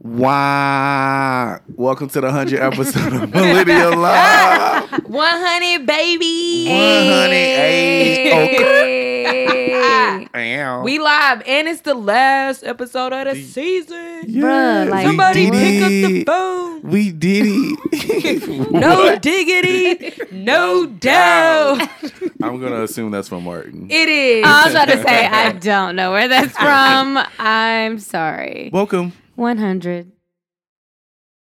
Wow. Welcome to the 100 episode of Millennial Love. 100, baby. 100. Hey. Hey. Ow. We live, and it's the last episode of the The- season. Yeah, Bruh, like- Somebody did pick up the phone. We did it. No What? diggity, no doubt. I'm going to assume that's from Martin. It is. I was about to say I don't know where that's from. I'm sorry. Welcome. 100.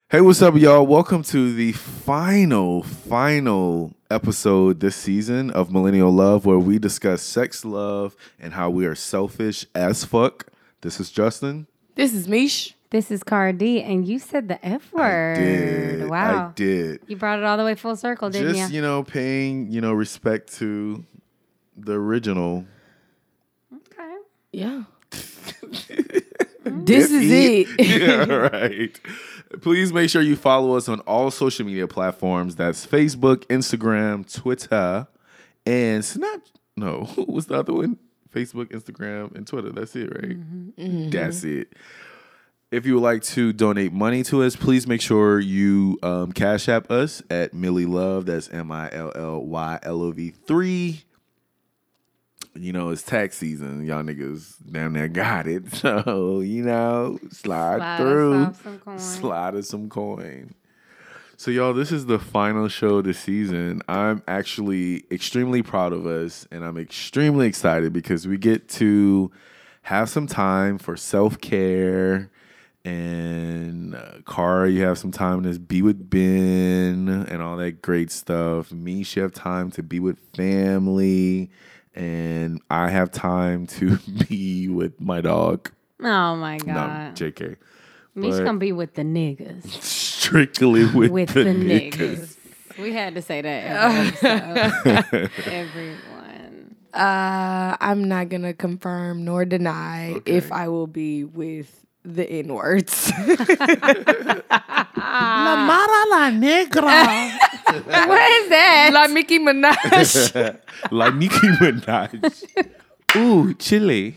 Hey, what's up, y'all? Welcome to the final, final episode this season of Millennial Love, where we discuss sex, love, and how we are selfish as fuck. This is Justin. This is Mish. This is Cara D., and you said the F word. I did. Wow. I did. You brought it all the way full circle, didn't Just, you? you know, paying, you know, respect to the original. Okay. Yeah. this is it. yeah, right. Please make sure you follow us on all social media platforms. That's Facebook, Instagram, Twitter, and Snap. No, what was the other one? Facebook, Instagram, and Twitter. That's it, right? Mm-hmm. That's it. If you would like to donate money to us, please make sure you um, cash app us at Millie Love. That's M I L L Y L O V three. You know, it's tax season. Y'all niggas down there got it. So, you know, slide, Slide through. off some coin. Slide us some coin. So, y'all, this is the final show of the season. I'm actually extremely proud of us, and I'm extremely excited because we get to have some time for self care. And uh, Cara, you have some time to be with Ben and all that great stuff. Me, she have time to be with family, and I have time to be with my dog. Oh my No, God. JK. Me's gonna be with the niggas. Strictly with, With the, the niggas. niggas. We had to say that. every. Everyone. Uh, I'm not gonna confirm nor deny Okay. if I will be with the N words. la Mara La negra. what is that? La Mickey Minaj. La Nicki Minaj. Ooh, chili.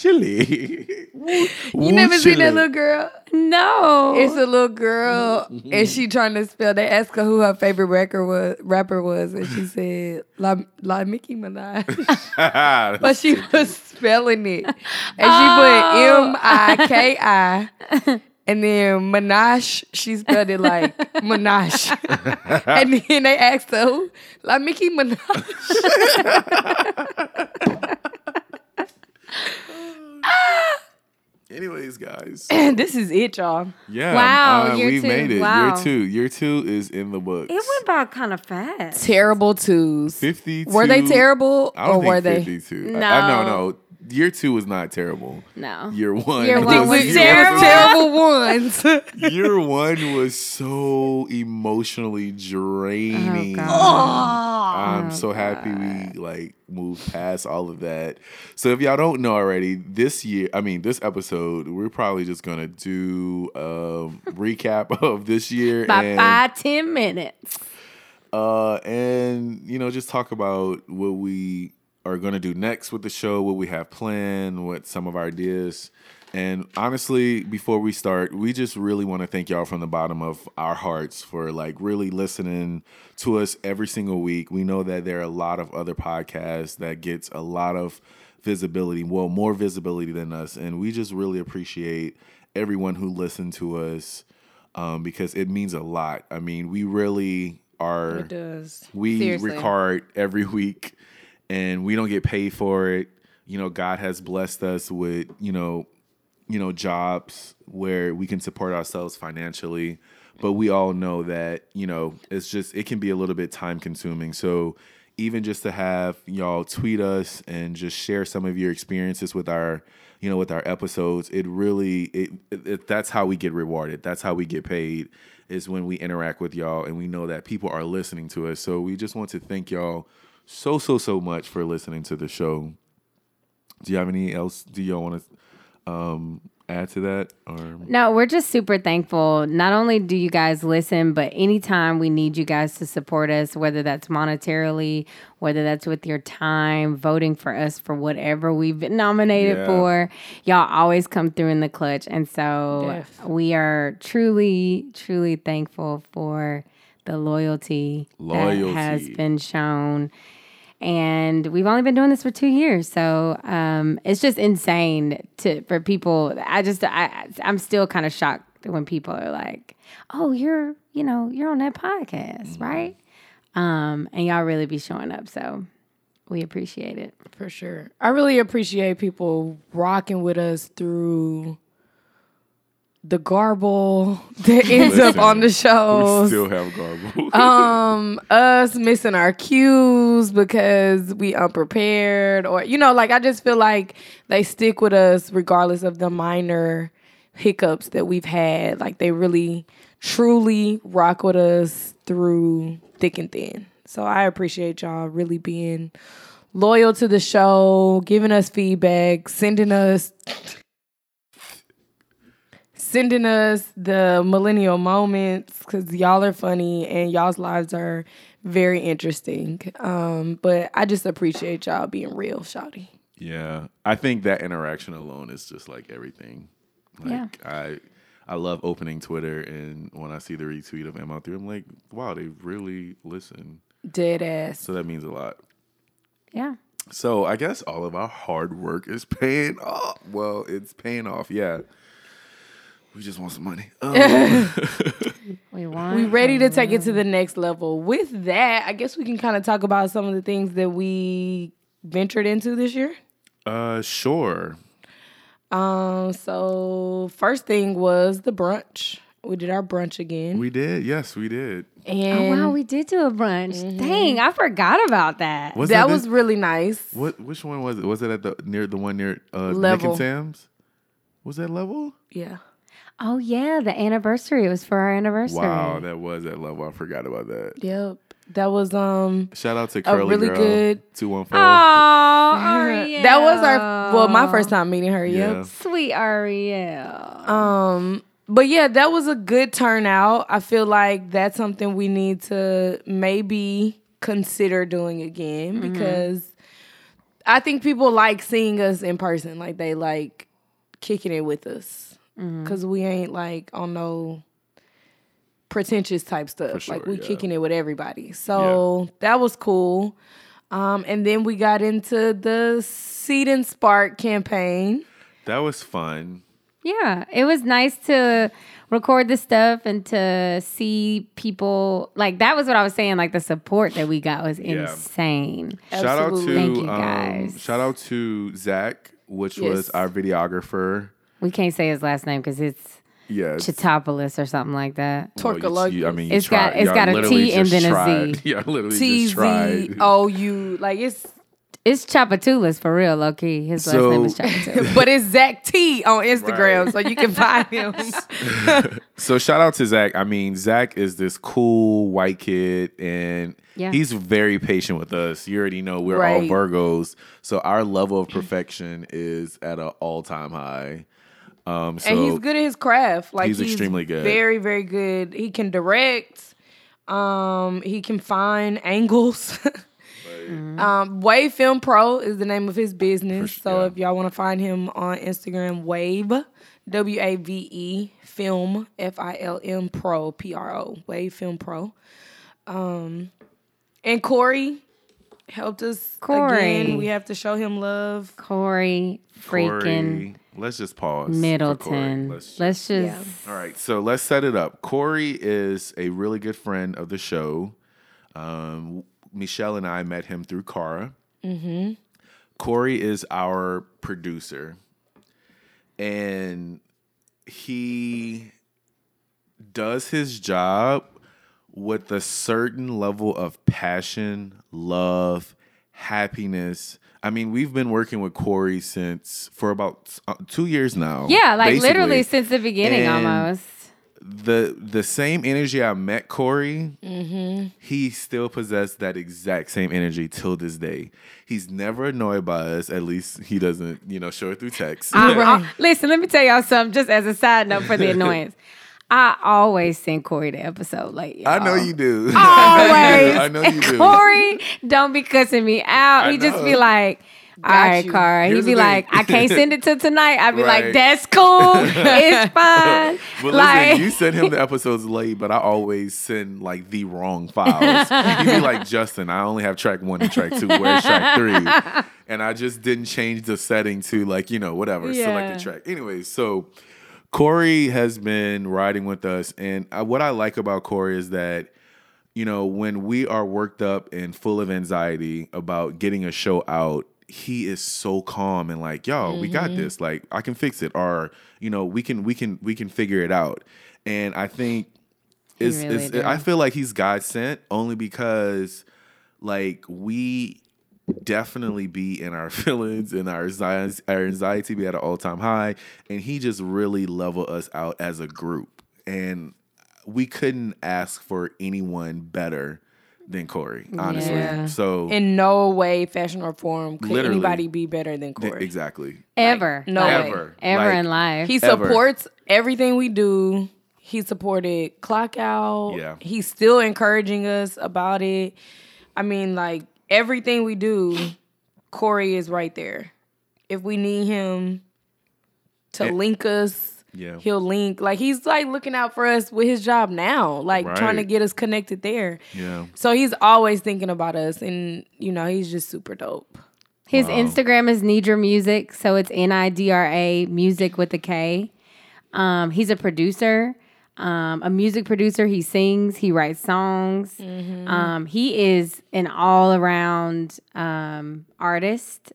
It's chili. You never seen that little girl? no. It's a little girl, mm-hmm. and she trying to spell. They asked her who her favorite rapper was, rapper was, and she said La, La Mickey Minaj, but she was spelling it, and she oh. put M I K I, and then Minaj. She spelled it like Minaj, and then they asked her who La Mickey Minaj. Anyways, guys. And this is it, y'all. Yeah. Wow, uh, year we two. made it. Wow. Year two. Year two is in the books. it went by kind of fast. Terrible twos. 52. Were they terrible I don't or think were they? 52. I, I, no, No. No. Year two was not terrible. No. Year one. Year one was year terrible. terrible ones. year one was so emotionally draining. Oh, God. I'm Oh, so happy we like moved past all of that. So if y'all don't know already, this year, I mean this episode, we're probably just gonna do a recap of this year By and five, ten minutes. uh and you know just talk about what we are gonna do next with the show, what we have planned, what some of our ideas. And honestly, before we start, we just really want to thank y'all from the bottom of our hearts for like really listening to us every single week. We know that there are a lot of other podcasts that gets a lot of visibility, well, more visibility than us, and we just really appreciate everyone who listened to us um, because it means a lot. I mean, we really are It does. we Seriously. record every week and we don't get paid for it. You know god has blessed us with you know you know jobs where we can support ourselves financially. But we all know that you know it's just it can be a little bit time consuming. So even just to have y'all tweet us and just share some of your experiences with our you know with our episodes it really it, it, that's how we get rewarded. That's how we get paid is when we interact with y'all and we know that people are listening to us. So we just want to thank y'all so so so much for listening to the show do you have any else do y'all want to um add to that? Or No, we're just super thankful. Not only do you guys listen, but anytime we need you guys to support us, whether that's monetarily, whether that's with your time, voting for us for whatever we've been nominated Yeah. for, y'all always come through in the clutch. And so Def. we are truly, truly thankful for the loyalty, that has been shown. And we've only been doing this for two years so um, it's just insane to for people i just I, i'm still kind of shocked when people are like oh you're you know you're on that podcast right? Um, and y'all really be showing up so we appreciate it. For sure. I really appreciate people rocking with us through the garble that ends up on the show. we still have garble. um, us missing our cues because we unprepared, or you know, like I just feel like they stick with us regardless of the minor hiccups that we've had. Like they really, truly rock with us through thick and thin. So I appreciate y'all really being loyal to the show, giving us feedback, sending us sending us the millennial moments because y'all are funny and y'all's lives are very interesting. Um, but I just appreciate y'all being real, Shawty. yeah, I think that interaction alone is just like everything. Like Yeah. I I love opening Twitter and when I see the retweet of ML3, I'm like, wow, they really listen. Dead ass. So that means a lot. yeah So I guess all of our hard work is paying off. Well, it's paying off. Yeah. We just want some money. Um, we want We ready to take it to the next level. With that, I guess we can kind of talk about some of the things that we ventured into this year. uh, sure. Um, so first thing was the brunch. We did our brunch again. We did. Yes, we did. oh and wow we did do a brunch dang i forgot about that Was that the- was really nice. what? Which one was it? Was it at the near the one near uh, Nick and Sam's? Was that level? Yeah. Oh yeah the anniversary it was for our anniversary Wow, that was at level. I forgot about that. Yep. That was um Shout out to Curly really Girl, good- two one four. Oh, that was our well, my first time meeting her, Yeah. yep. Sweet Ariel. Um but yeah, that was a good turnout. I feel like that's something we need to maybe consider doing again because I think people like seeing us in person. Like they like kicking it with us. Cause we ain't like on no pretentious type stuff. sure, like we yeah. kicking it with everybody. So that was cool. Um, and then we got into the Seed and Spark campaign. That was fun. Yeah, it was nice to record the stuff and to see people like that was what I was saying. Like the support that we got was Yeah. insane. Shout out to Thank you, um, guys. shout out to Zach, which was our videographer. We can't say his last name because it's Yes. Chitopoulos or something like that. Well, you- Torkalogis. I mean, you It's got- tried- it's y'all got a literally T and then a tried. Z. Yeah, literally T just Z tried. O U. Like it's, It's Chapatulas for real, low key. His last So- name is Chapatulas. but it's Zach T on Instagram, Right. so you can find him. So shout out to Zach. I mean, Zach is this cool white kid, and Yeah. he's very patient with us. You already know we're Right. all Virgos, so our level of perfection is at an all time high. Um, so and he's good at his craft. Like He's extremely good. Very, very good. He can direct. Um, he can find angles. um, Wave Film Pro is the name of his business. For- so if y'all want to find him on Instagram, Wave W A V E Film F I L M Pro P R O Wave Film Pro. Um, and Corey helped us Corey. again. We have to show him love. Corey freaking Corey, let's just pause. Middleton. Let's Let's, just- just All right, so let's set it up. Corey is a really good friend of the show. Um, Michelle and I met him through Cara. Mm-hmm. Corey is our producer, and he does his job with a certain level of passion, love, happiness. I mean, we've been working with Corey since for about uh, two years now. yeah, like basically. literally since the beginning And- almost. the the same energy I met Corey, Mm-hmm. he still possessed that exact same energy till this day. He's never annoyed by us. At least he doesn't, you know, show it through text. I- listen, let me tell y'all something. Just as a side note for the annoyance, I always send Corey the episode late. I know y'all. do. Always. I know you do. Corey don't be cussing me out. I he just be like, all Got right, you. Cara. He'd be like, I can't send it till tonight. I'd be Right. like, that's cool. it's fine. But like, listen, you send him the episodes late, but I always send like the wrong files. He'd be like, Justin, I only have track one and track two. Where's track three? And I just didn't change the setting to like, you know, whatever, Yeah. select the track. Anyways, so Corey has been riding with us. And uh, what I like about Corey is that, you know, when we are worked up and full of anxiety about getting a show out, he is so calm and like, yo, we got this. Like, I can fix it, or you know, we can, we can, we can figure it out. And I think it's, really it's. I feel like he's God sent only because, like, we definitely be in our feelings and our anxiety, our anxiety be at an all time high, and he just really level us out as a group, and we couldn't ask for anyone better than Corey, honestly. Yeah. So In no way, fashion or form, could anybody be better than th- Corey. exactly, ever. no way. ever, Ever Like, in life. He Ever. supports everything we do. He supported Clock Out. Yeah. He's still encouraging us about it. I mean, like everything we do, Corey is right there. If we need him to Eh, link us, Yeah. he'll link. Like he's like looking out for us with his job now, like trying to get us connected there. Yeah. So he's always thinking about us, and you know he's just super dope. His Wow. Instagram is Nidra Music, so it's N I D R A Music with a K. Um, he's a producer, um, a music producer. He sings, he writes songs. Mm-hmm. Um, he is an all around um, artist,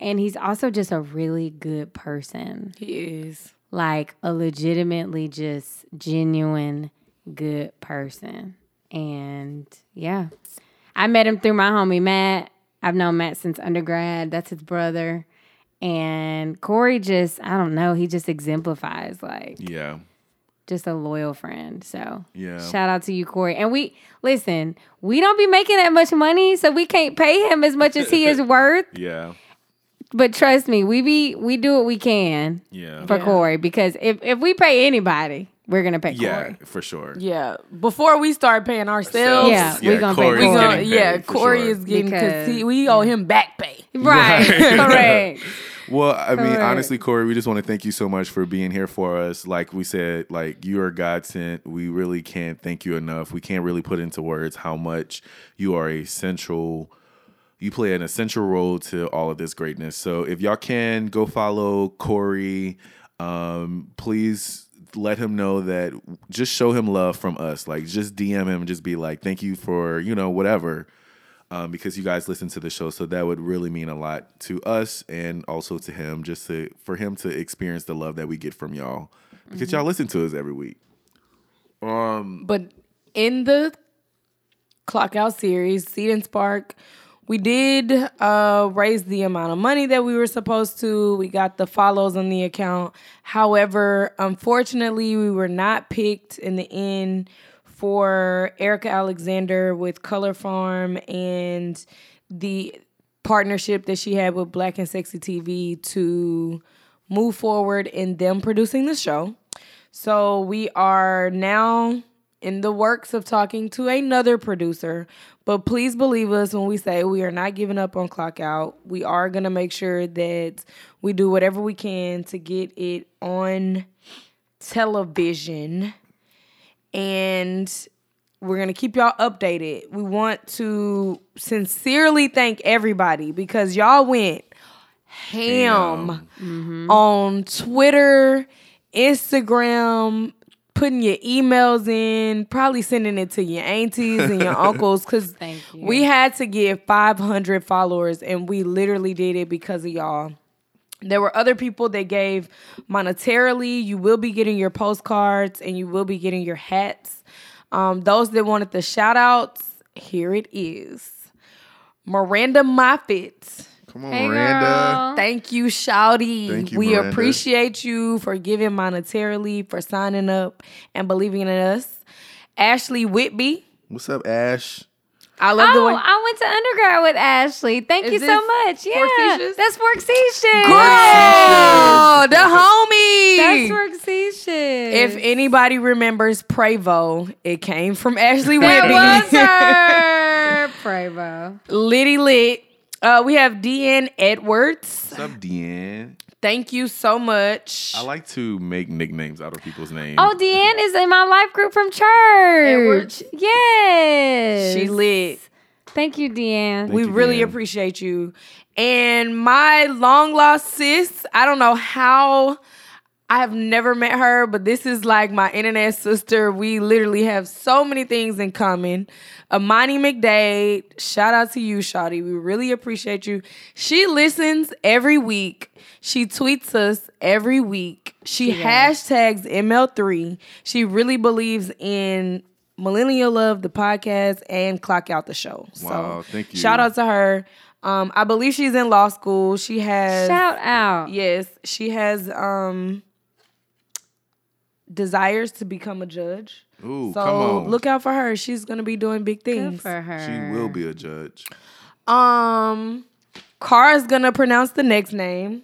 and he's also just a really good person. He is. Like a legitimately just genuine good person. And yeah, I met him through my homie Matt. I've known Matt since undergrad. That's his brother. And Corey just, I don't know, he just exemplifies like Yeah. Just a loyal friend. So Yeah. shout out to you, Corey. And we listen, we don't be making that much money, so we can't pay him as much as he is worth. Yeah. But trust me, we be we do what we can Yeah. for Yeah. Corey because if if we pay anybody, we're gonna pay Yeah, Corey. for sure. Yeah. Before we start paying ourselves, Yeah, we're gonna pay Corey's we Corey. gonna, yeah, Corey sure. is getting because Because- we owe him back pay. Right. Correct. Well, I mean, Correct. honestly, Corey, we just want to thank you so much for being here for us. Like we said, like you are God sent. We really can't thank you enough. We can't really put into words how much you are a central. You play an essential role to all of this greatness. So if y'all can go follow Corey, um, please let him know that. Just show him love from us. Like just DM him. Just be like, thank you for you know whatever um, because you guys listen to the show. So that would really mean a lot to us and also to him, just to for him to experience the love that we get from y'all because y'all listen to us every week. Um, But in the Clock Out series, Seed and Spark, we did uh, raise the amount of money that we were supposed to. We got the follows on the account. However, unfortunately, we were not picked in the end for Erika Alexander with Color Farm and the partnership that she had with Black and Sexy TV to move forward in them producing the show. So we are now in the works of talking to another producer. But please believe us when we say we are not giving up on Clock Out. We are going to make sure that we do whatever we can to get it on television. And we're going to keep y'all updated. We want to sincerely thank everybody because y'all went ham on Twitter, Instagram, putting your emails in, probably sending it to your aunties and your uncles because we had to get 500 followers and we literally did it because of y'all. There were other people that gave monetarily. You will be getting your postcards and you will be getting your hats. Um, those that wanted the shout outs, here it is. Miranda Moffitt Come on, Hey, Miranda. girl. Thank you, Shouty. Thank you, we Miranda. appreciate you for giving monetarily, for signing up and believing in us. Ashley Whitby. What's up, Ash? I love the Oh, way. I went to undergrad with Ashley. Thank Is you so much. Yeah, Forcetious? that's Forcetious. Girl, the homie. That's Forcetious. if anybody remembers Prevo, it came from Ashley that Whitby. was her, Prevo. Liddy lit. Uh, we have DN Edwards. What's up, Deanne? Thank you so much. I like to make nicknames out of people's names. Oh, Deanne is in my life group from church. Yes. she lit. Thank you, Deanne. Thank we you, really Deanne. appreciate you. And my long lost sis, I don't know how I have never met her, but this is like my internet sister. We literally have so many things in common. Amani McDade, shout out to you, Shawty. We really appreciate you. She listens every week. She tweets us every week. She, hashtags ML3. She really believes in Millennial Love, the podcast, and Clock Out the show. Wow, so thank you. Shout out to her. Um, I believe she's in law school. She has Shout out. yes, she has um desires to become a judge. Ooh, so come on. look out for her. She's gonna be doing big Good things. for her. She will be a judge. Um, Cara's gonna pronounce the next name.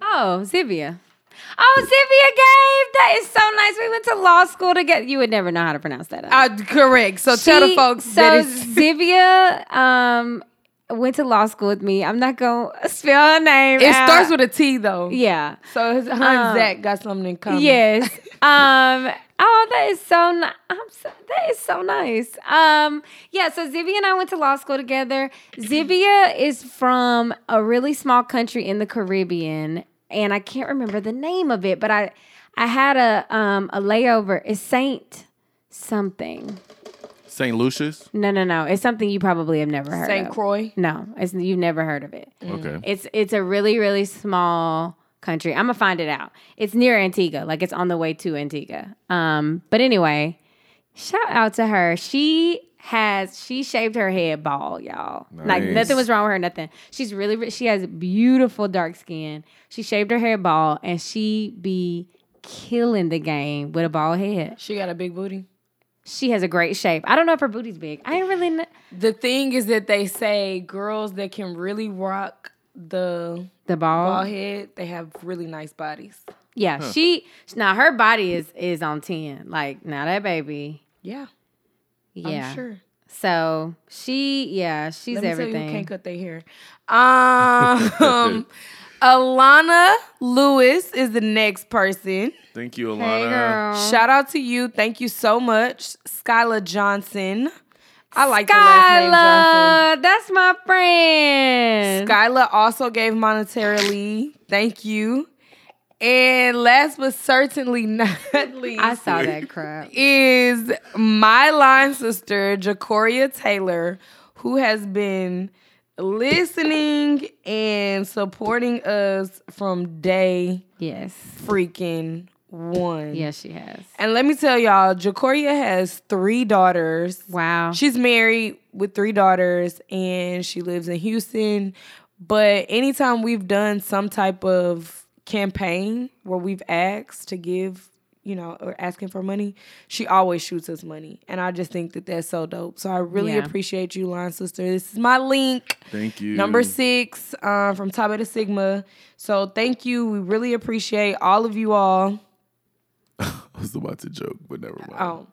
Oh, Zivia. Oh, Zivia Gabe. That is so nice. We went to law school together. You would never know how to pronounce that. Uh, correct. So tell the She- folks So that Zivia um went to law school with me. I'm not gonna spell her name. it out. starts with a T though. yeah. So his, her Um, and Zach got something in common. Yes. um. Oh, that is so nice. I'm so, that is so nice. Um. Yeah. So Zivia and I went to law school together. Zivia is from a really small country in the Caribbean, and I can't remember the name of it, but I I had a um a layover. It's Saint something. St. Lucius. No, no, no. It's something you probably have never heard of. St. of. Croix. No, it's you've never heard of it. Okay. It's it's a really really small country. I'm gonna find it out. It's near Antigua, like it's on the way to Antigua. Um, but anyway, shout out to her. She has she shaved her head bald, y'all. Like nothing was wrong with her. Nothing. She's really she has beautiful dark skin. She shaved her hair bald, and she be killing the game with a bald head. She got a big booty. She has a great shape. I don't know if her booty's big. I ain't really. Kn- The thing is that they say girls that can really rock the the bald. bald head, they have really nice bodies. Yeah, she now her body is is on ten. Like now that baby, Yeah, yeah. I'm sure. So she, yeah, she's Let me tell you everything. who can't cut their hair. Um, Alana Lewis is the next person. Thank you, Alana. hey girl, Shout out to you. Thank you so much, Skyla Johnson. I like the last name Johnson. Skyla, that's my friend. Skyla also gave monetarily. Thank you. And last but certainly not least, I saw that crap. is my line sister, Jacoria Taylor, who has been listening and supporting us from day Yes, freaking one. yes, she has. And let me tell y'all, Jacoria has three daughters. Wow. She's married with three daughters and she lives in Houston. But anytime we've done some type of campaign where we've asked to give, you know, or asking for money, she always shoots us money. And I just think that that's so dope. So I really Yeah. appreciate you, Line Sister. This is my link. Thank you. Number six uh, from Tau Beta Sigma. So thank you. We really appreciate all of you all. I was about to joke, but never mind. Oh,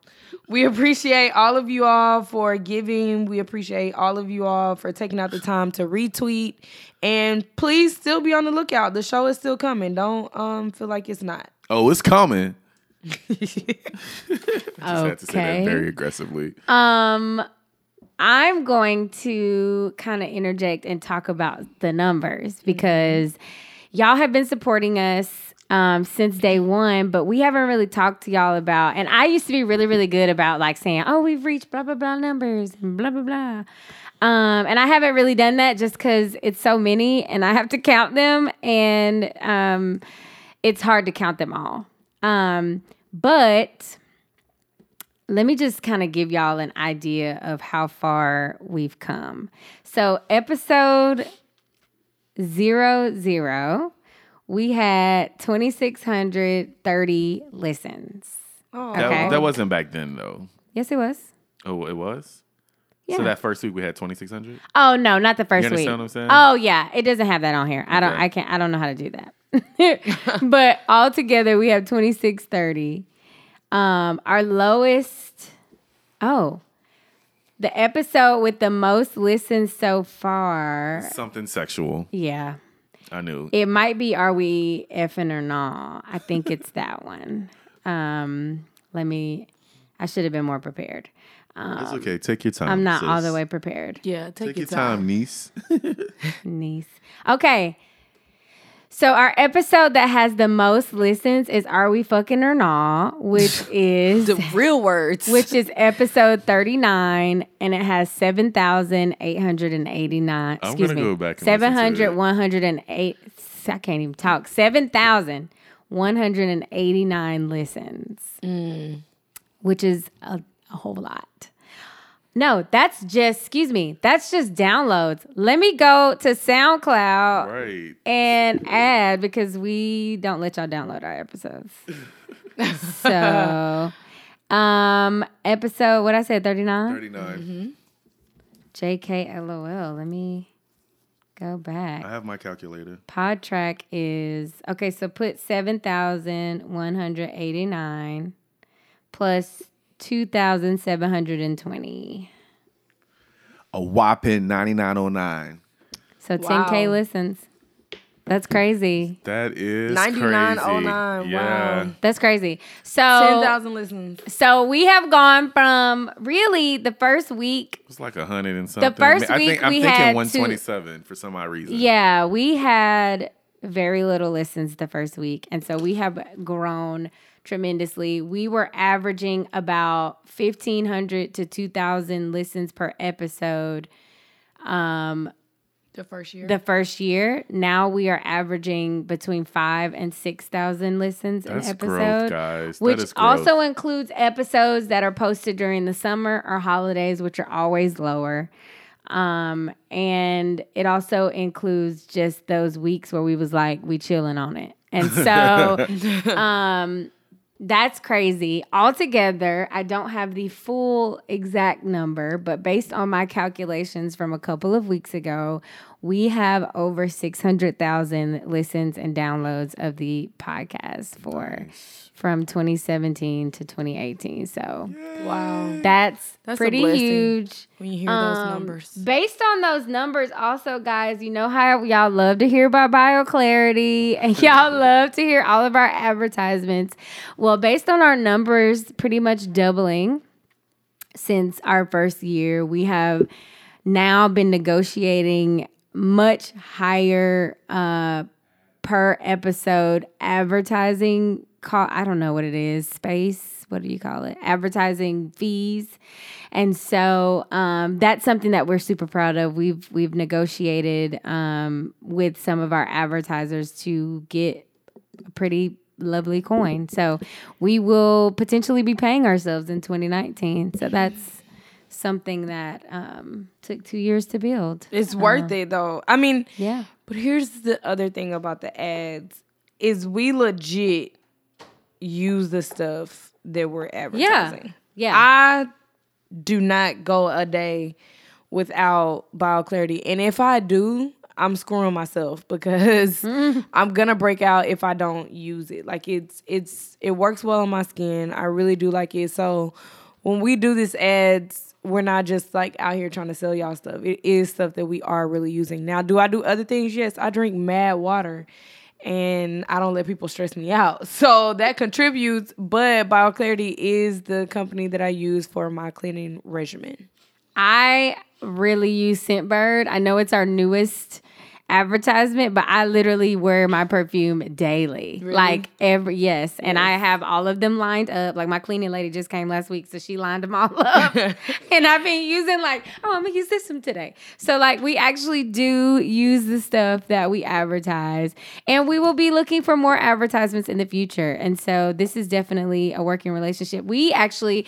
we appreciate all of you all for giving. We appreciate all of you all for taking out the time to retweet. And please still be on the lookout. The show is still coming. Don't um feel like it's not. Oh, it's coming. Just had to say Okay. that very aggressively. Um, I'm going to kind of interject and talk about the numbers because y'all have been supporting us um, since day one, but we haven't really talked to y'all about. And I used to be really, really good about like saying, "Oh, we've reached blah blah blah numbers and blah blah blah." Um, and I haven't really done that just because it's so many and I have to count them, and um, it's hard to count them all. Um, but let me just kind of give y'all an idea of how far we've come. So, episode zero zero, we had 2,630 listens. Oh. That, that wasn't back then though. Yes, it was. Oh, it was. Yeah. So that first week we had twenty six hundred. Oh no, not the first You week. what I'm saying? Oh yeah, it doesn't have that on here. I don't. I can't. I don't know how to do that. but altogether, we have twenty six thirty. Um, our lowest. Oh, the episode with the most listens so far. Something sexual. Yeah, I knew. it might be. Are we effing or not? I think it's that one. Um, let me. I should have been more prepared. It's um, okay. Take your time. I'm not all the way prepared. Yeah, take, Take your your time, time. niece. niece. Okay. So our episode that has the most listens is Are We Fucking or Not, which is The real words. which is episode 39 and it has 7,889 I'm excuse gonna me. go back and 700 108 I can't even talk. 7,189 listens. Mm. Which is a, a whole lot. No, that's just, excuse me, that's just downloads. Let me go to SoundCloud right. and add because we don't let y'all download our episodes. so, um, episode, what I said, 39? 39. JK LOL. Let me go back. I have my calculator. Podtrac is okay, so put 7,189 plus 2,720. A whopping 9909. So 10K Wow. listens. That's crazy. That is 9909. Yeah. wow. That's crazy. So 10,000 listens. So we have gone from really the first week. It was like a hundred and something. The first I week think, I'm we thinking had to- 127 for some odd reason. Yeah, we had very little listens the first week. And so we have grown tremendously. We were averaging about 1,500 to 2,000 listens per episode um, The first year. the first year. Now we are averaging between five and 6,000 listens That's an growth, episode. guys. That which is growth. also includes episodes that are posted during the summer or holidays, which are always lower. Um, and it also includes just those weeks where we was like, we chilling on it. And so um that's crazy. Altogether, I don't have the full exact number, but based on my calculations from a couple of weeks ago, we have over 600,000 listens and downloads of the podcast for from 2017 to 2018. So wow. that's, That's pretty huge. When you hear those Um, numbers. Based on those numbers, also, guys, you know how y'all love to hear about BioClarity and y'all love to hear all of our advertisements. Well, based on our numbers pretty much doubling since our first year, we have now been negotiating much higher uh, per episode advertising call I don't know what it is space what do you call it? Advertising fees. And so um, that's something that we're super proud of. We've we've negotiated um, with some of our advertisers to get a pretty lovely coin. So we will potentially be paying ourselves in 2019 so that's something that um, took two years to build. It's worth it though. I mean, yeah. but here's the other thing about the ads is we legit use the stuff that we're advertising. yeah Yeah. I do not go a day without BioClarity. And if I do, I'm screwing myself because I'm gonna break out if I don't use it. Like it's it's it works well on my skin. I really do like it. So when we do this ads, we're not just like out here trying to sell y'all stuff. It is stuff that we are really using. Now, do I do other things? Yes, I drink mad water and I don't let people stress me out. So that contributes, but BioClarity is the company that I use for my cleaning regimen. I really use Scentbird. I know it's our newest advertisement, but I literally wear my perfume daily. Like every yes, and I have all of them lined up. Like my cleaning lady just came last week, so she lined them all up. and I've been using like, oh, I'm gonna use this one today. So like we actually do use the stuff that we advertise, and we will be looking for more advertisements in the future. And so this is definitely a working relationship. We actually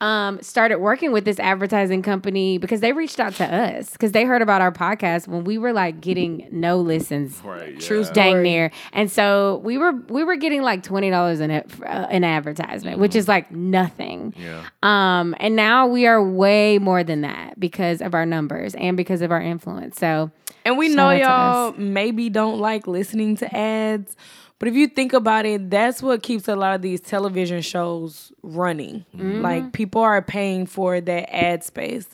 um, started working with this advertising company because they reached out to us because they heard about our podcast when we were like getting no listens, Right. True yeah. story. dang near, and so we were we were getting like twenty dollars in it uh, an advertisement, which is like nothing. Yeah. Um, and now we are way more than that because of our numbers and because of our influence. So And we know y'all maybe don't like listening to ads, but if you think about it, that's what keeps a lot of these television shows running. Mm-hmm. Like people are paying for that ad space.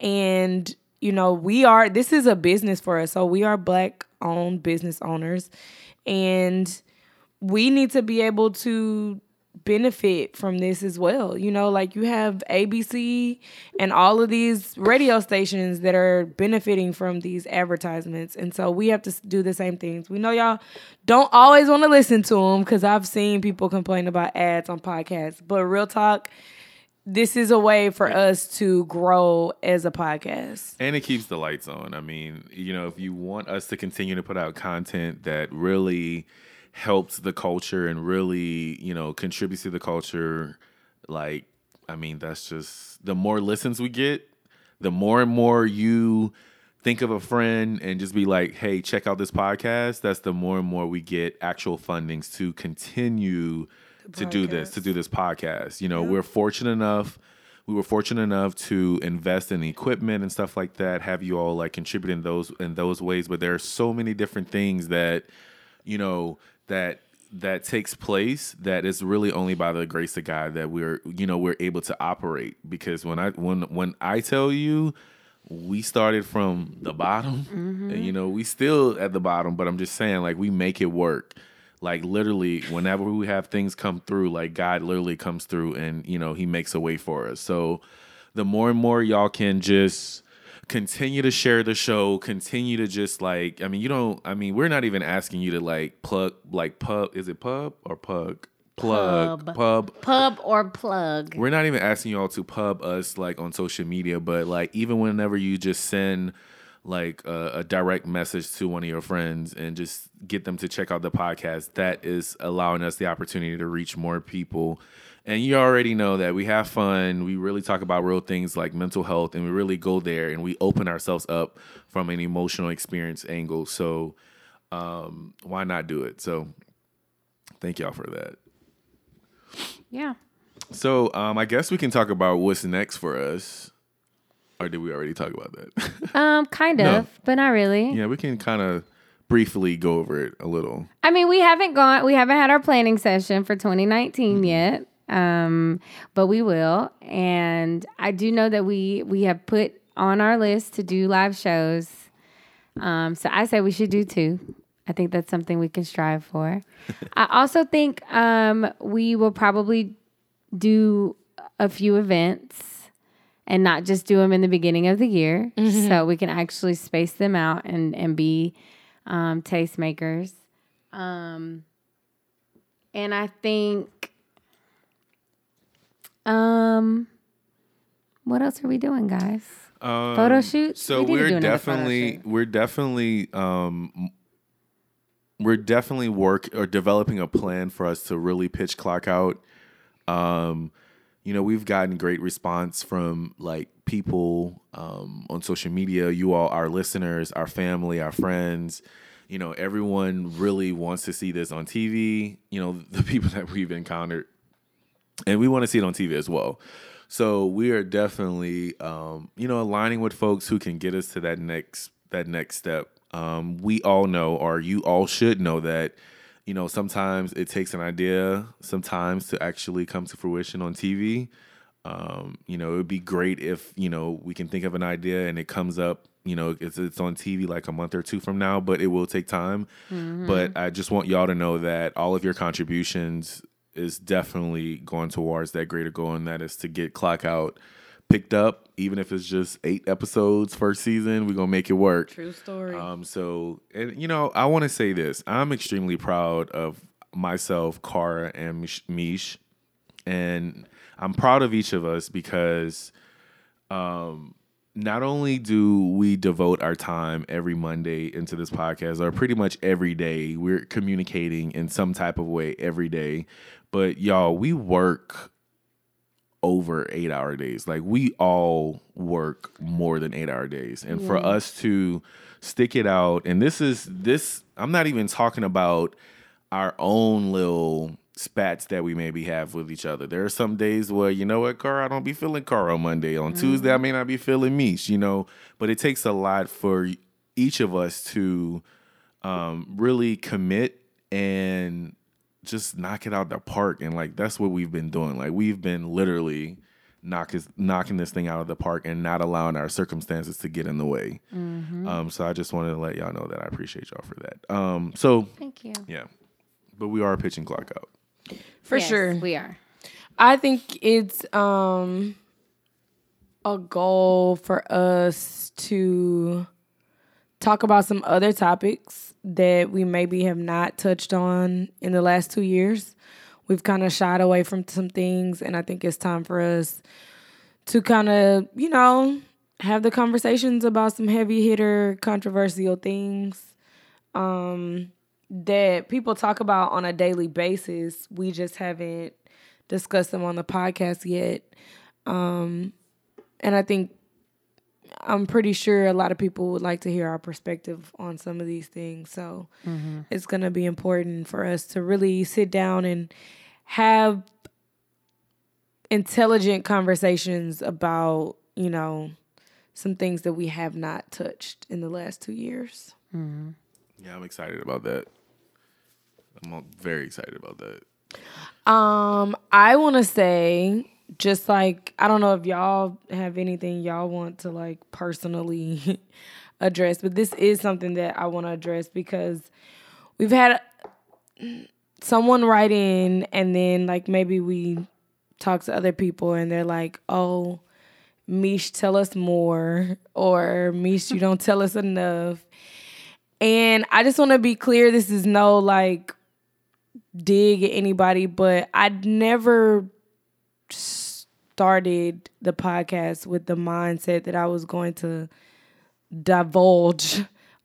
And you know, we are this is a business for us. So we are black owned business owners and we need to be able to benefit from this as well. You know, like you have ABC and all of these radio stations that are benefiting from these advertisements. And so we have to do the same things. We know y'all don't always want to listen to them because I've seen people complain about ads on podcasts. But real talk, this is a way for us to grow as a podcast. And it keeps the lights on. I mean, you know, if you want us to continue to put out content that really helps the culture and really, you know, contributes to the culture, like, I mean, that's just the more listens we get, the more and more you think of a friend and just be like, hey, check out this podcast. That's the more and more we get actual fundings to continue to do this, to do this podcast. You know, we're fortunate enough we were fortunate enough to invest in equipment and stuff like that have you all like contribute in those in those ways but there are so many different things that you know that that takes place that is really only by the grace of God that we're you know we're able to operate. Because when I when when I tell you we started from the bottom mm-hmm. and you know we still at the bottom but I'm just saying like we make it work. Like literally whenever we have things come through like god literally comes through and you know he makes a way for us. So the more and more y'all can just continue to share the show continue to just like i mean you don't i mean we're not even asking you to like plug like pub is it pub or pug plug Pub. pub pub or plug. we're not even asking y'all to pub us like on social media, but like even whenever you just send like a, a direct message to one of your friends and just get them to check out the podcast, that is allowing us the opportunity to reach more people. And you already know that we have fun. We really talk about real things like mental health, and we really go there and we open ourselves up from an emotional experience angle. So um, why not do it? So thank y'all for that. Yeah. So um, I guess we can talk about what's next for us. Or did we already talk about that? Um, kind of, No. but not really. yeah, we can kind of briefly go over it a little. I mean, we haven't gone, we haven't had our planning session for 2019 Mm-hmm. yet. Um, but we will. And I do know that we we have put on our list to do live shows. Um, so I say we should do two. I think that's something we can strive for. I also think um, we will probably do a few events and not just do them in the beginning of the year so we can actually space them out and, and be um, tastemakers. Um, and I think, um, what else are we doing, guys? Um, Photo shoots? So we we're definitely we're definitely um we're definitely work or developing a plan for us to really pitch clock out. Um, you know, we've gotten great response from like people um, on social media. You all, our listeners, our family, our friends. You know, everyone really wants to see this on TV. You know, the people that we've encountered and we want to see it on TV as well. So we are definitely, um, you know, aligning with folks who can get us to that next that next step. Um, we all know, or you all should know that, you know, sometimes it takes an idea, sometimes to actually come to fruition on TV. Um, you know, it would be great if you know we can think of an idea and it comes up. You know, it's it's on TV like a month or two from now, but it will take time. But I just want y'all to know that all of your contributions is definitely going towards that greater goal, and that is to get Clock Out picked up, even if it's just eight episodes first season. We're gonna make it work. True story. Um, so, and you know, I want to say this: I'm extremely proud of myself, Cara, and Mish, Mish, and I'm proud of each of us because, um, not only do we devote our time every Monday into this podcast, or pretty much every day, we're communicating in some type of way every day, but y'all, we work over eight hour days. Like we all work more than eight hour days. And for us to stick it out, and this is this, I'm not even talking about our own little spats that we maybe have with each other. There are some days where, you know what, Carl, I don't be feeling Carl on Monday. On Tuesday, I may not be feeling Mish, you know, but it takes a lot for each of us to um, really commit and just knock it out the park. And like that's what we've been doing. Like we've been literally knocking knocking this thing out of the park and not allowing our circumstances to get in the way. Um, so I just wanted to let y'all know that I appreciate y'all for that. Um, so Thank you. yeah, but we are pitching clock out. For Yes, sure. we are. I think it's um a goal for us to talk about some other topics that we maybe have not touched on in the last 2 years. We've kind of shied away from some things and I think it's time for us to kind of, you know, have the conversations about some heavy hitter controversial things um that people talk about on a daily basis. We just haven't discussed them on the podcast yet. Um, and I think I'm pretty sure a lot of people would like to hear our perspective on some of these things. So it's going to be important for us to really sit down and have intelligent conversations about, you know, some things that we have not touched in the last two years. Yeah, I'm excited about that. I'm very excited about that. Um, I want to say just like I don't know if y'all have anything y'all want to like personally address, but this is something that I want to address because we've had someone write in and then like maybe we talk to other people and they're like, "Oh, Mish, tell us more," or "Mish, you don't tell us enough." And I just want to be clear this is no like dig at anybody, but I'd never started the podcast with the mindset that I was going to divulge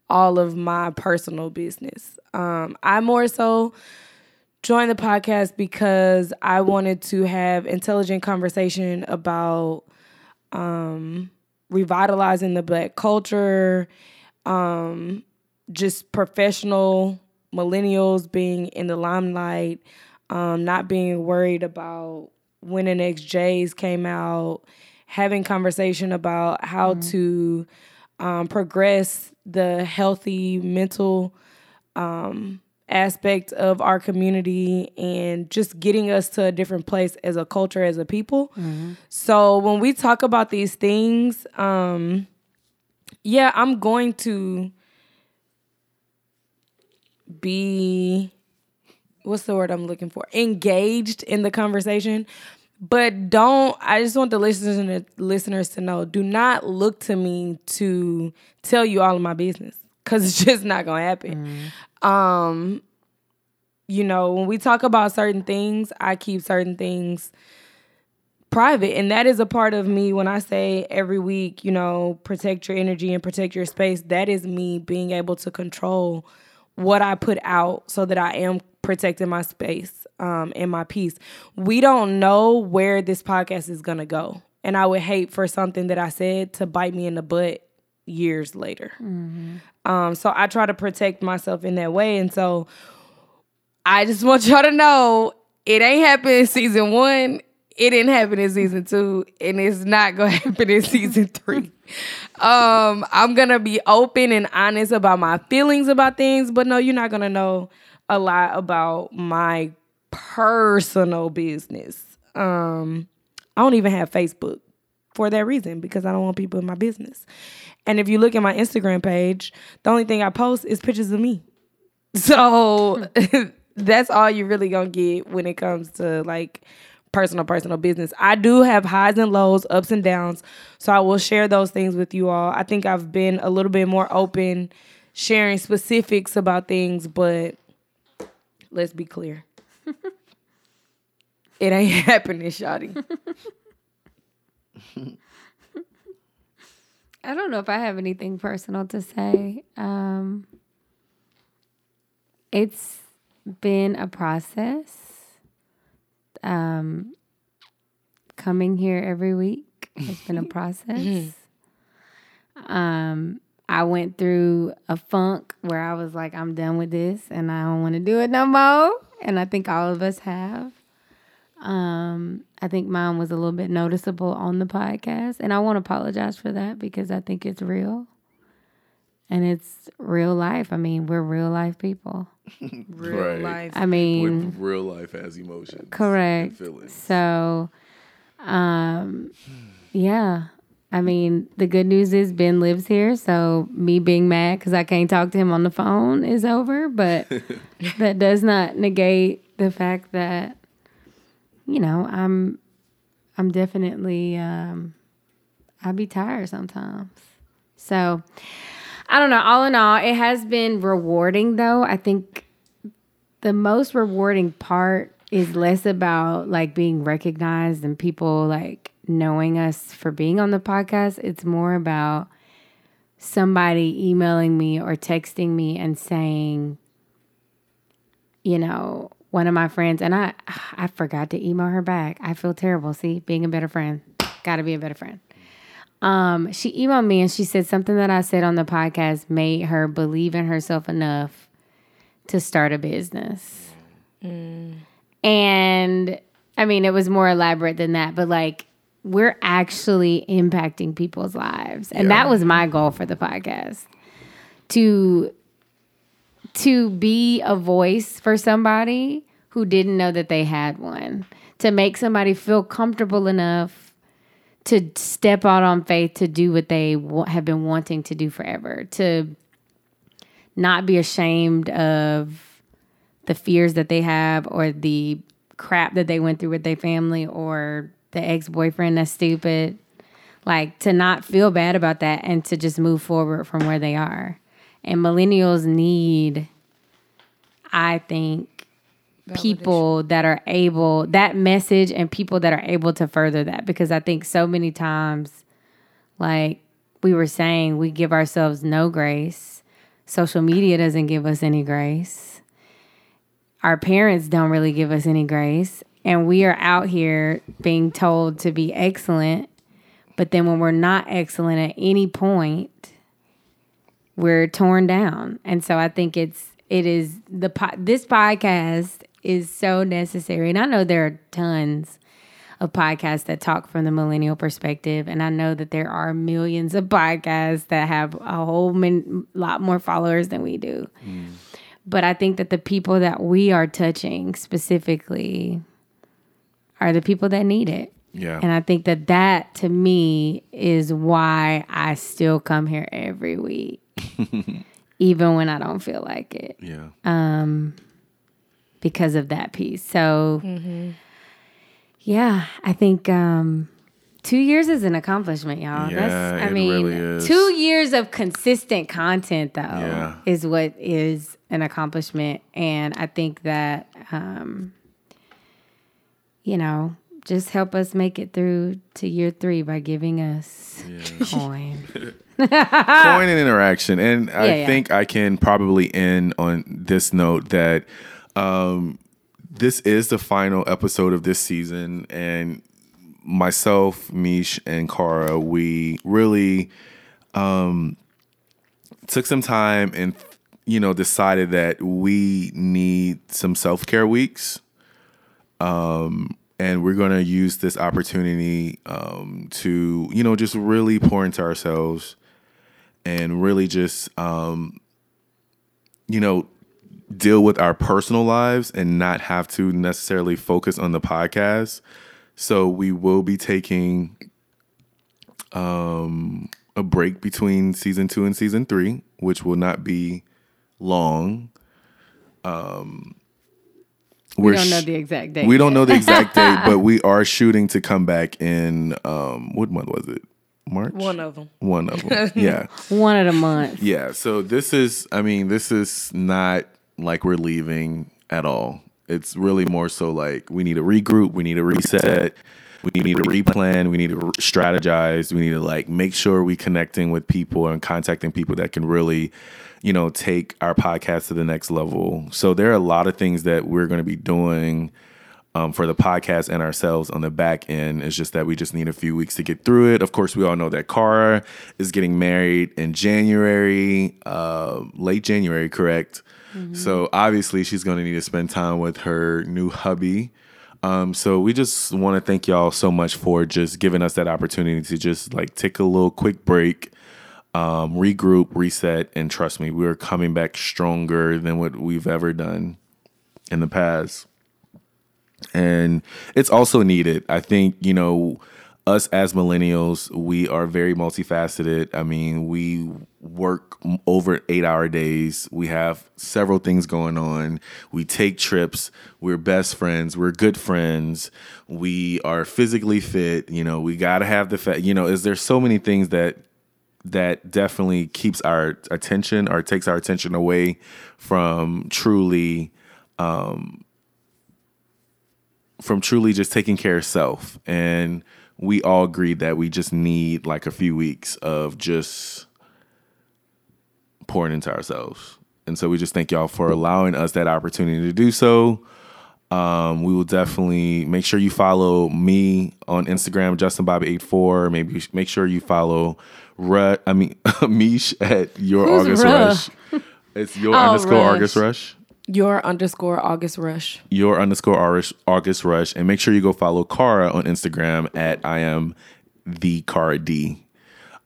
all of my personal business. Um, I more so joined the podcast because I wanted to have intelligent conversation about um, revitalizing the black culture, um, just professional millennials being in the limelight, um, not being worried about when the next J's came out, having conversation about how to um, progress the healthy mental um, aspect of our community and just getting us to a different place as a culture, as a people. So when we talk about these things, um, yeah, I'm going to be what's the word I'm looking for? Engaged in the conversation. But don't I just want the listeners listeners to know, do not look to me to tell you all of my business cuz it's just not going to happen. Um you know, when we talk about certain things, I keep certain things private and that is a part of me when i say every week you know protect your energy and protect your space that is me being able to control what i put out so that i am protecting my space um, and my peace. We don't know where this podcast is going to go. And i would hate for something that i said to bite me in the butt years later. Um, so i try to protect myself in that way. And so I just want y'all to know it ain't happened in season one. It didn't happen in season two, and it's not gonna happen in season three. Um, I'm gonna be open and honest about my feelings about things, but no, you're not gonna know a lot about my personal business. Um, I don't even have Facebook for that reason because I don't want people in my business. And if you look at my Instagram page, the only thing I post is pictures of me. So that's all you really gonna get when it comes to like personal personal business. I do have highs and lows, ups and downs. So I will share those things with you all. I think I've been a little bit more open sharing specifics about things, but let's be clear. it ain't happening, Shotty. I don't know if I have anything personal to say. Um, it's been a process. Um, coming here every week has been a process. um, I went through a funk where I was like, I'm done with this and I don't want to do it no more. And I think all of us have. Um, I think mine was a little bit noticeable on the podcast. And I won't apologize for that because I think it's real. And it's real life. I mean, we're real life people. Real Right. life. I mean, With real life has emotions. Correct. and feelings. So, um, yeah. I mean, the good news is Ben lives here, so me being mad because I can't talk to him on the phone is over. But that does not negate the fact that, you know, I'm, I'm definitely, um, I be tired sometimes. So, I don't know. All in all, it has been rewarding, though. I think the most rewarding part is less about like being recognized and people like knowing us for being on the podcast. It's more about somebody emailing me or texting me and saying, you know, one of my friends, and I I forgot to email her back. I feel terrible. See, being a better friend. Gotta be a better friend. Um, she emailed me and she said something that I said on the podcast made her believe in herself enough to start a business. And I mean, it was more elaborate than that, but like we're actually impacting people's lives. And Yeah. that was my goal for the podcast. To to be a voice for somebody who didn't know that they had one. To make somebody feel comfortable enough to step out on faith to do what they wa- have been wanting to do forever. To not be ashamed of the fears that they have or the crap that they went through with their family or the ex-boyfriend that's stupid like to not feel bad about that and to just move forward from where they are. And millennials need i think people that are able that message and people that are able to further that. Because i think so many times like we were saying we give ourselves no grace. Social media doesn't give us any grace. Our parents don't really give us any grace and we are out here being told to be excellent. But then when we're not excellent at any point we're torn down. And so i think it's it is the po- this podcast is so necessary. And i know there are tons of podcasts that talk from the millennial perspective. And i know that there are millions of podcasts that have a whole min- lot more followers than we do. Mm. But I think that the people that we are touching specifically are the people that need it. Yeah. And I think that that to me is why I still come here every week, even when I don't feel like it, yeah. Um because of that piece. So, yeah, I think um, two years is an accomplishment, y'all. Yeah, I it mean, really two years of consistent content, though, Yeah. is what is an accomplishment. And I think that, um, you know, just help us make it through to year three by giving us coin. coin and interaction. And I Yeah, yeah. think I can probably end on this note that um, this is the final episode of this season. And myself, Mish, and Cara, we really um, took some time and, you know, decided that we need some self care weeks. Um, and we're going to use this opportunity um, to, you know, just really pour into ourselves and really just um you know deal with our personal lives and not have to necessarily focus on the podcast. So we will be taking um a break between season 2 and season 3 which will not be long. Um we don't know the exact date. we don't know the exact date but we are shooting to come back in um what month was it march One of them. one of them yeah One of the months. Yeah, so this is I mean, this is not like we're leaving at all. It's really more so like we need to regroup, we need to reset, we need to replan, we need to strategize, we need to like make sure we're connecting with people and contacting people that can really, you know, take our podcast to the next level. So there are a lot of things that we're going to be doing um, for the podcast and ourselves on the back end. It's just that we just need a few weeks to get through it. Of course, we all know that Cara is getting married in January, uh, late January, correct? So obviously, she's going to need to spend time with her new hubby. Um, so we just want to thank y'all so much for just giving us that opportunity to just like take a little quick break, um, regroup, reset, and trust me, we're coming back stronger than what we've ever done in the past. And it's also needed. I think, you know, us as millennials, we are very multifaceted. I mean, we work over eight hour days. We have several things going on. We take trips. We're best friends. We're good friends. We are physically fit. You know, we got to have the fact, you know, is there so many things that that definitely keeps our attention or takes our attention away from truly um from truly just taking care of self. And we all agreed that we just need like a few weeks of just pouring into ourselves. And so we just thank y'all for allowing us that opportunity to do so. Um, we will definitely make sure you follow me on Instagram, Justin Bobby 84 Maybe make sure you follow Ru- I mean Mish at your Who's August Ruh? Rush. It's your Oh, underscore Rush. August Rush Your underscore August Rush. your underscore August, August Rush, and make sure you go follow Cara on Instagram at I am the Cara D.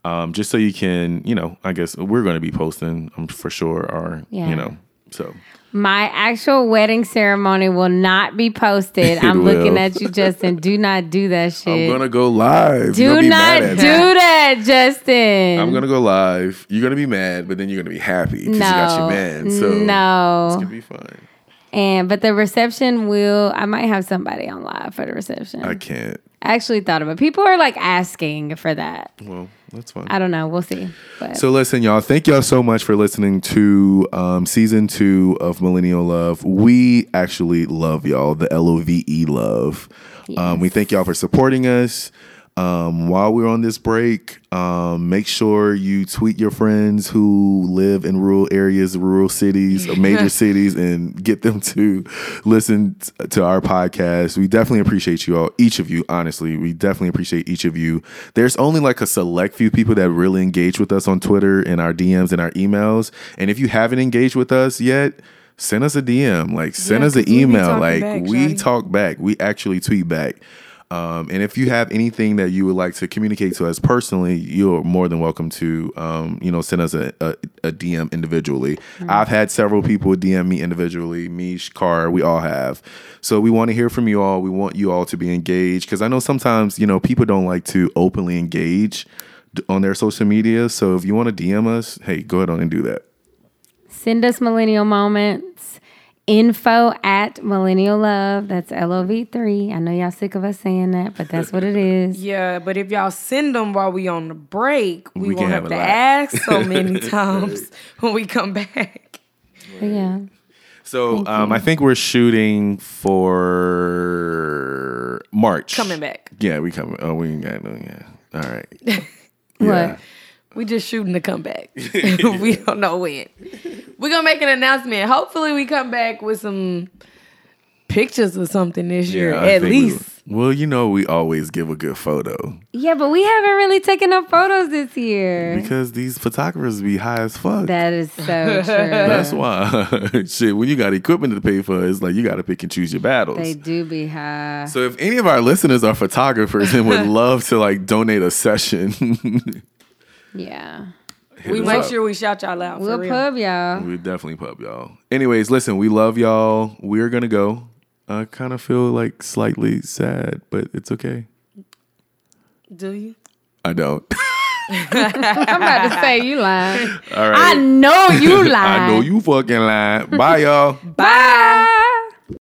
Um, just so you can, you know, I guess we're going to be posting, um, for sure, or Yeah. you know, so My actual wedding ceremony will not be posted. It I'm looking at you, Justin. Do not do that shit. I'm gonna go live. do You're gonna be not mad do that, Justin. I'm gonna go live. You're gonna be mad, but then you're gonna be happy because no, you got your man. So no, it's gonna be fun. And but the reception will. I might have somebody on live for the reception. I can't. I actually thought about. it. People are like asking for that. Well, that's fine. I don't know. We'll see. But So listen, y'all. Thank y'all so much for listening to um, season two of Millennial Love. We actually love y'all. The L O V E love. Um, we thank y'all for supporting us. Um, while we're on this break, um, make sure you tweet your friends who live in rural areas, rural cities, or major cities, and get them to listen t- to our podcast. We definitely appreciate you all, each of you. Honestly, we definitely appreciate each of you. There's only like a select few people that really engage with us on Twitter and our DMs and our emails. And if you haven't engaged with us yet, send us a DM. Like send Yeah, us an email. Like back, we talk back. We actually tweet back. Um, and if you have anything that you would like to communicate to us personally, you're more than welcome to, um, you know, send us a, a, a DM individually. I've had several people DM me individually, me, Car, we all have. So we want to hear from you all. We want you all to be engaged because I know sometimes, you know, people don't like to openly engage on their social media. So if you want to DM us, hey, go ahead on and do that. send us millennial moments. Info at millennial love. That's L O V three. I know y'all sick of us saying that, but that's what it is. Yeah, but if y'all send them while we on the break, we, We won't have have to lot. ask so many times when we come back. But yeah. So um, I think we're shooting for March. Coming back. Yeah, we coming. Oh, we ain't got no. Yeah. All right. What? We just shooting to come back. we don't know when. We're gonna make an announcement. Hopefully we come back with some pictures or something this year. I At think we- least. well, you know, we always give a good photo Yeah, but we haven't really taken up photos this year. because these photographers be high as fuck. That is so true. That's why. Shit, when you got equipment to pay for, it's like you got to pick and choose your battles. They do be high. so if any of our listeners are photographers and would love to like donate a session, Yeah. hit We make up. sure we shout y'all out. We'll for real. pub y'all. We definitely pub y'all. Anyways, listen, we love y'all. We're gonna go. I kind of feel like slightly sad, but it's okay. Do you? I don't. I'm about to say you lying. All I know you lying. I know you fucking lying. Bye, y'all. Bye.